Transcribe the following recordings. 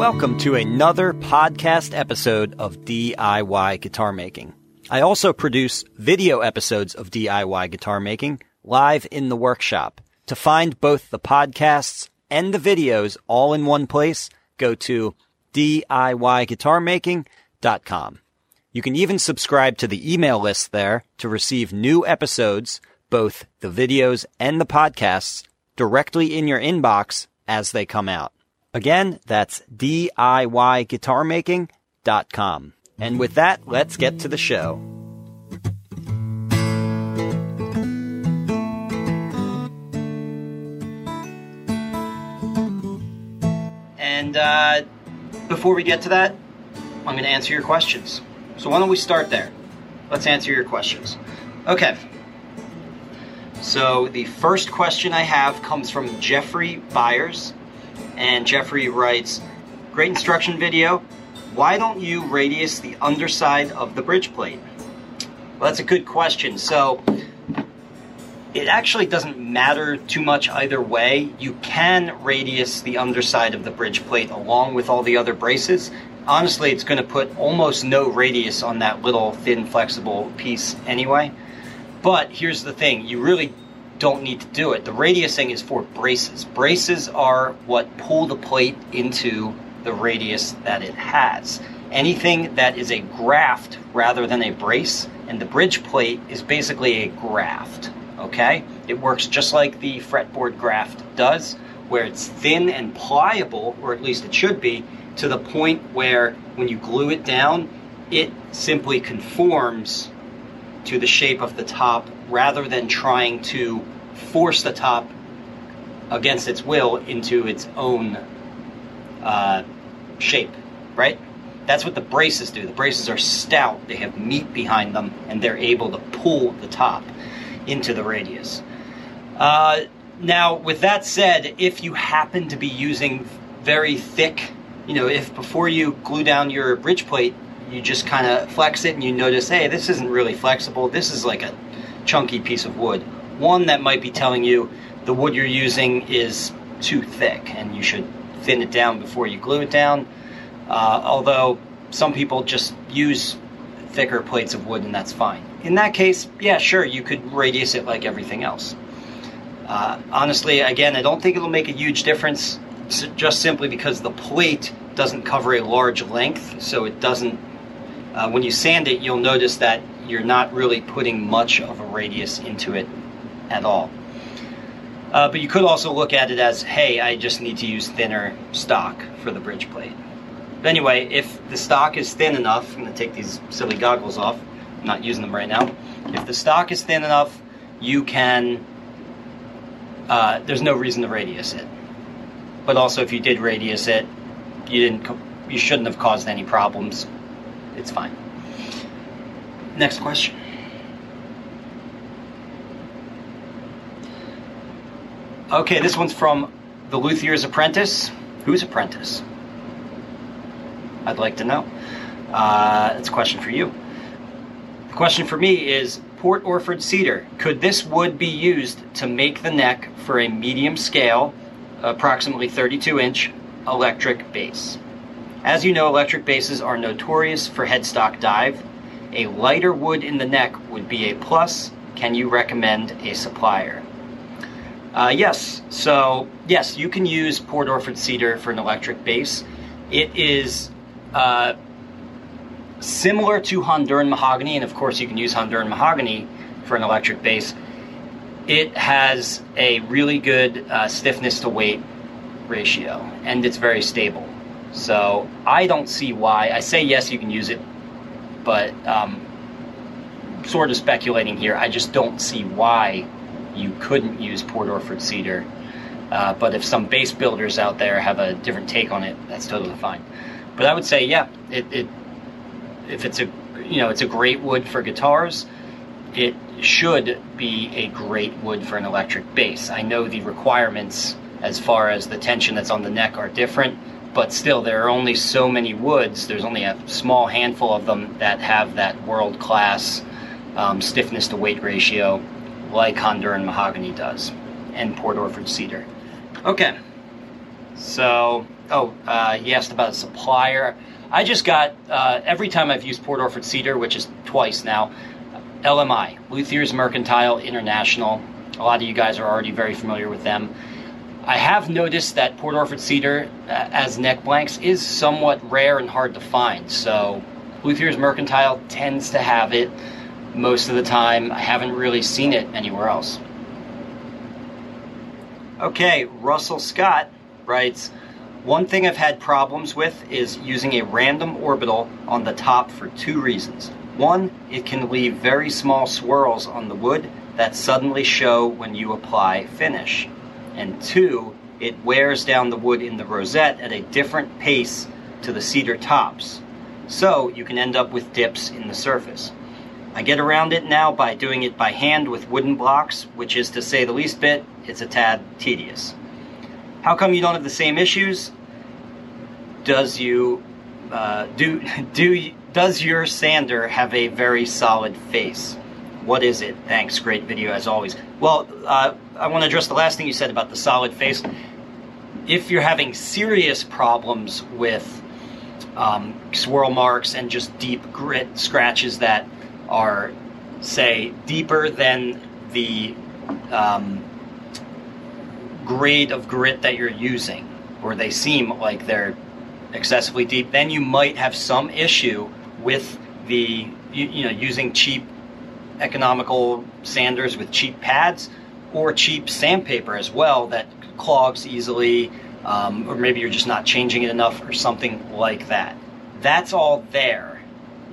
Welcome to another podcast episode of DIY Guitar Making. I also produce video episodes of DIY guitar making live in the workshop. To find both the podcasts and the videos all in one place, go to DIYguitarmaking.com. You can even subscribe to the email list there to receive new episodes, both the videos and the podcasts, directly in your inbox as they come out. Again, that's DIYguitarmaking.com. And with that, let's get to the show. And uh, before we get to that, I'm going to answer your questions. So why don't we start there? Let's answer your questions. Okay. So the first question I have comes from Jeffrey Byers. And Jeffrey writes, Great instruction video. Why don't you radius the underside of the bridge plate? Well, that's a good question. So it actually doesn't matter too much either way. You can radius the underside of the bridge plate along with all the other braces. Honestly, it's going to put almost no radius on that little thin flexible piece anyway. But here's the thing, you really don't need to do it. The radius thing is for braces. Braces are what pull the plate into the radius that it has. Anything that is a graft rather than a brace, and the bridge plate is basically a graft okay? It works just like the fretboard graft does, where it's thin and pliable, or at least it should be, to the point where when you glue it down, it simply conforms to the shape of the top rather than trying to force the top against its will into its own uh, shape, right? That's what the braces do. The braces are stout, they have meat behind them, and they're able to pull the top into the radius. Uh, now, with that said, if you happen to be using very thick, you know, if before you glue down your bridge plate, you just kind of flex it and you notice, hey, this isn't really flexible, this is like a chunky piece of wood. One that might be telling you the wood you're using is too thick and you should thin it down before you glue it down. Uh, although some people just use thicker plates of wood and that's fine in that case, yeah, sure, you could radius it like everything else. Uh, honestly, again, I don't think it'll make a huge difference just simply because the plate doesn't cover a large length, so it doesn't. Uh, when you sand it, you'll notice that you're not really putting much of a radius into it at all. Uh, but you could also look at it as, hey, I just need to use thinner stock for the bridge plate. But anyway, if the stock is thin enough, I'm going to take these silly goggles off not using them right now. If the stock is thin enough, you can. Uh, there's no reason to radius it. But also, if you did radius it, you didn't. You shouldn't have caused any problems. It's fine. Next question. Okay, this one's from the Luthier's Apprentice. Whose apprentice? I'd like to know. Uh, it's a question for you. The question for me is Port Orford cedar. Could this wood be used to make the neck for a medium scale, approximately 32 inch, electric bass? As you know, electric basses are notorious for headstock dive. A lighter wood in the neck would be a plus. Can you recommend a supplier? Uh, yes, so yes, you can use Port Orford cedar for an electric bass. It is uh, similar to Honduran mahogany, and of course you can use Honduran mahogany for an electric bass. It has a really good uh, stiffness to weight ratio, and it's very stable. So I don't see why. I say yes, you can use it, but um, sort of speculating here. I just don't see why you couldn't use Port Orford cedar. Uh, but if some bass builders out there have a different take on it, that's totally fine. But I would say, yeah, it, it if it's a you know it's a great wood for guitars, it should be a great wood for an electric bass. I know the requirements as far as the tension that's on the neck are different, but still there are only so many woods. There's only a small handful of them that have that world class um, stiffness to weight ratio like Honduran mahogany does, and Port Orford cedar. Okay, So, oh, uh, he asked about a supplier. I just got, uh, every time I've used Port Orford Cedar, which is twice now, LMI, Luthier's Mercantile International. A lot of you guys are already very familiar with them. I have noticed that Port Orford Cedar uh, as neck blanks is somewhat rare and hard to find. So Luthier's Mercantile tends to have it most of the time. I haven't really seen it anywhere else. Okay, Russell Scott writes, one thing I've had problems with is using a random orbital on the top for two reasons. One, it can leave very small swirls on the wood that suddenly show when you apply finish. And two, it wears down the wood in the rosette at a different pace to the cedar tops. So you can end up with dips in the surface. I get around it now by doing it by hand with wooden blocks, which is to say the least bit, it's a tad tedious. How come you don't have the same issues? Does you uh, do do does your sander have a very solid face? What is it? Thanks, great video as always. Well, uh, I want to address the last thing you said about the solid face. If you're having serious problems with um, swirl marks and just deep grit scratches that are, say, deeper than the um, grade of grit that you're using, or they seem like they're excessively deep, then you might have some issue with the you, you know using cheap economical sanders with cheap pads or cheap sandpaper as well that clogs easily um, or maybe you're just not changing it enough or something like that that's all there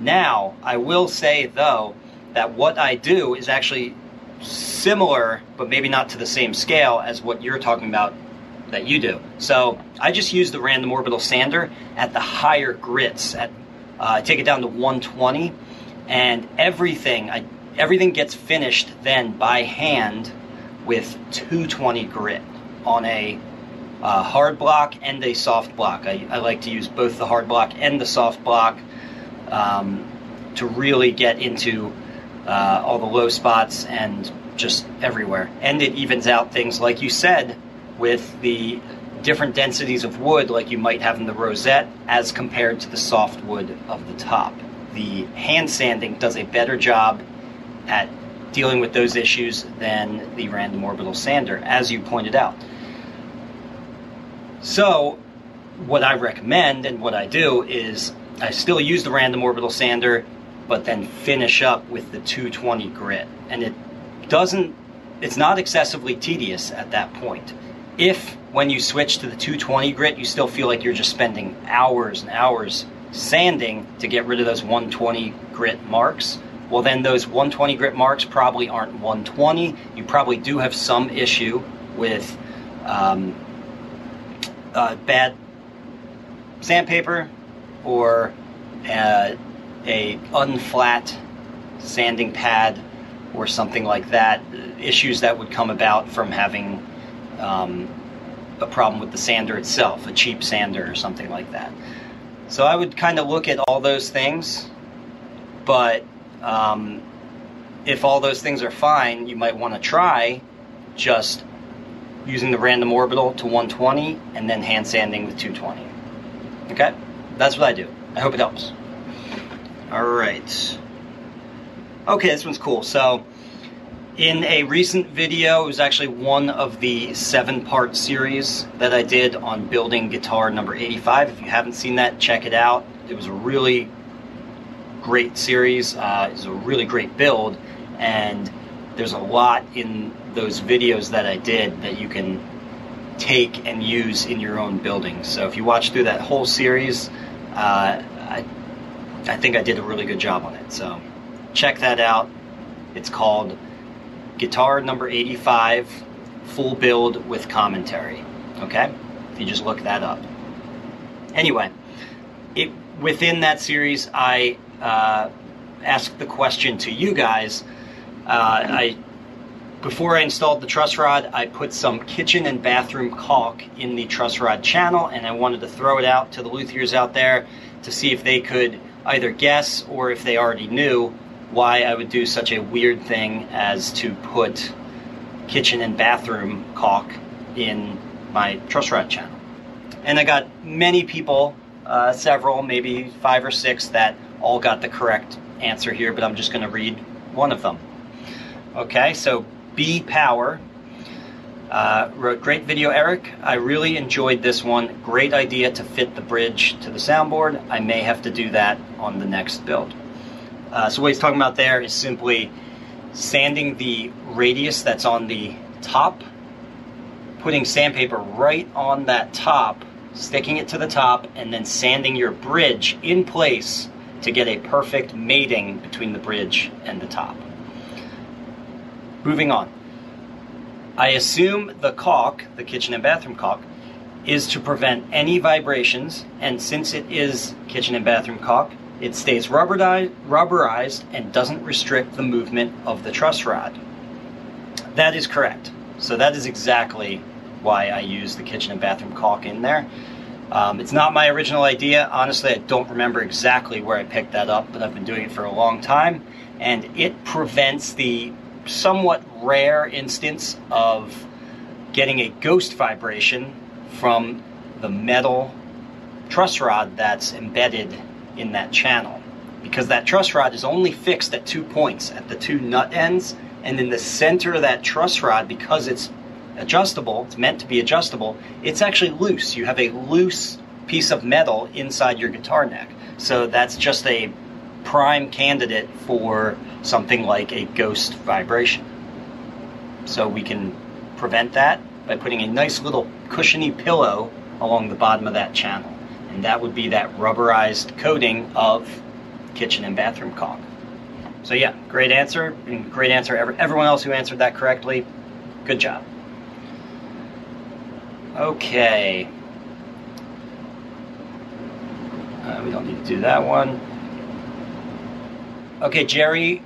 now i will say though that what i do is actually similar, but maybe not to the same scale as what you're talking about that you do. So I just use the random orbital sander at the higher grits. At uh, I take it down to 120, and everything I, everything gets finished then by hand with 220 grit on a uh, hard block and a soft block. I, I, like to use both the hard block and the soft block um, to really get into uh, all the low spots and just everywhere. And it evens out things, like you said, with the different densities of wood, like you might have in the rosette, as compared to the soft wood of the top. The hand sanding does a better job at dealing with those issues than the random orbital sander, as you pointed out. So, what I recommend and what I do is I still use the random orbital sander but then finish up with the 220 grit. And it doesn't, it's not excessively tedious at that point. If when you switch to the 220 grit, you still feel like you're just spending hours and hours sanding to get rid of those 120 grit marks, well, then those 120 grit marks probably aren't 120. You probably do have some issue with um, uh, bad sandpaper or uh, a unflat sanding pad or something like that, issues that would come about from having um, a problem with the sander itself, a cheap sander or something like that. So I would kind of look at all those things, but um, if all those things are fine, you might want to try just using the random orbital to 120 and then hand sanding with 220. Okay? That's what I do. I hope it helps. All right. Okay, this one's cool. So, in a recent video, it was actually one of the seven part series that I did on building guitar number 85. If you haven't seen that, check it out. It was a really great series, uh, it was a really great build, and there's a lot in those videos that I did that you can take and use in your own building. So, if you watch through that whole series, uh, I I think I did a really good job on it. So check that out. It's called Guitar Number 85 Full Build with Commentary. Okay? If you just look that up. Anyway, it within that series, I uh, asked the question to you guys. Uh, I before I installed the truss rod, I put some kitchen and bathroom caulk in the truss rod channel, and I wanted to throw it out to the luthiers out there to see if they could either guess or if they already knew why I would do such a weird thing as to put kitchen and bathroom caulk in my truss rod channel. And I got many people, uh, several, maybe five or six, that all got the correct answer here, but I'm just going to read one of them. Okay, so B Power uh, wrote great video, Eric. I really enjoyed this one. Great idea to fit the bridge to the soundboard. I may have to do that on the next build. Uh, so what he's talking about there is simply sanding the radius that's on the top, putting sandpaper right on that top, sticking it to the top, and then sanding your bridge in place to get a perfect mating between the bridge and the top. Moving on. I assume the caulk, the kitchen and bathroom caulk, is to prevent any vibrations, and since it is kitchen and bathroom caulk, it stays rubberized, rubberized and doesn't restrict the movement of the truss rod. That is correct. So that is exactly why I use the kitchen and bathroom caulk in there. Um, it's not my original idea. Honestly, I don't remember exactly where I picked that up, but I've been doing it for a long time. And it prevents the somewhat rare instance of getting a ghost vibration from the metal truss rod that's embedded in that channel. Because that truss rod is only fixed at two points, at the two nut ends, and in the center of that truss rod, because it's adjustable, it's meant to be adjustable, it's actually loose. You have a loose piece of metal inside your guitar neck. So that's just a prime candidate for something like a ghost vibration. So we can prevent that by putting a nice little cushiony pillow along the bottom of that channel. And that would be that rubberized coating of kitchen and bathroom caulk. So yeah, great answer, and great answer. Everyone else who answered that correctly, good job. Okay. Uh, we don't need to do that one. Okay, Jerry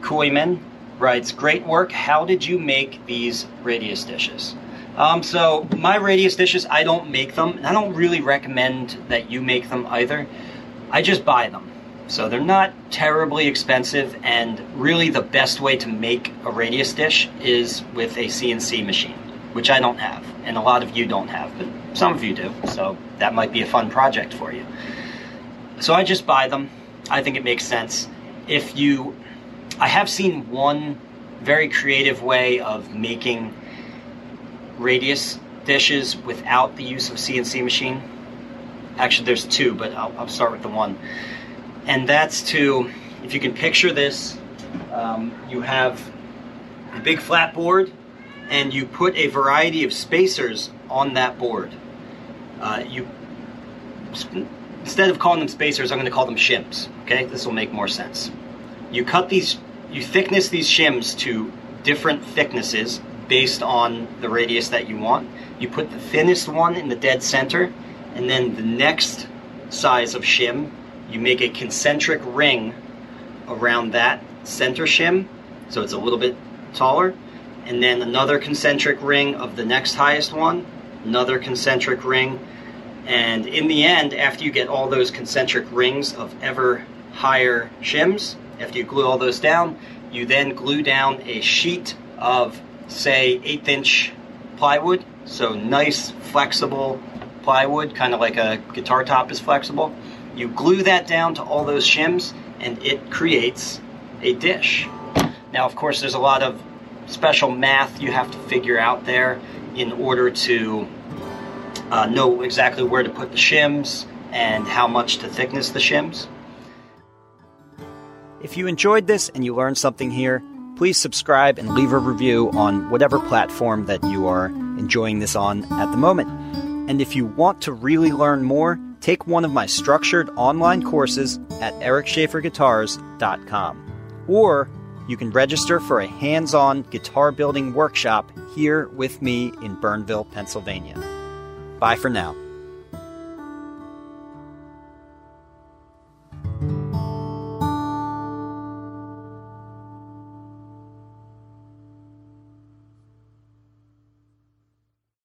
Koyman writes, Great work. How did you make these radius dishes? Um, so, my radius dishes, I don't make them, I don't really recommend that you make them either. I just buy them. So, they're not terribly expensive, and really the best way to make a radius dish is with a CNC machine, which I don't have, and a lot of you don't have, but some of you do. So, that might be a fun project for you. So, I just buy them. I think it makes sense. If you I have seen one very creative way of making radius dishes without the use of CNC machine. Actually, there's two, but I'll, I'll start with the one. And that's to, if you can picture this, um, you have a big flat board and you put a variety of spacers on that board. Uh, you instead of calling them spacers, I'm going to call them shims. Okay, this will make more sense. You cut these you thickness these shims to different thicknesses based on the radius that you want. You put the thinnest one in the dead center, and then the next size of shim, you make a concentric ring around that center shim, so it's a little bit taller, and then another concentric ring of the next highest one, another concentric ring, and in the end, after you get all those concentric rings of ever higher shims, after you glue all those down, you then glue down a sheet of, say, eighth inch plywood. So nice, flexible plywood, kind of like a guitar top is flexible. You glue that down to all those shims, and it creates a dish. Now, of course, there's a lot of special math you have to figure out there in order to uh, know exactly where to put the shims and how much to thickness the shims. If you enjoyed this and you learned something here, please subscribe and leave a review on whatever platform that you are enjoying this on at the moment. And if you want to really learn more, take one of my structured online courses at ericschaeferguitars.com. Or you can register for a hands on guitar building workshop here with me in Bernville, Pennsylvania. Bye for now.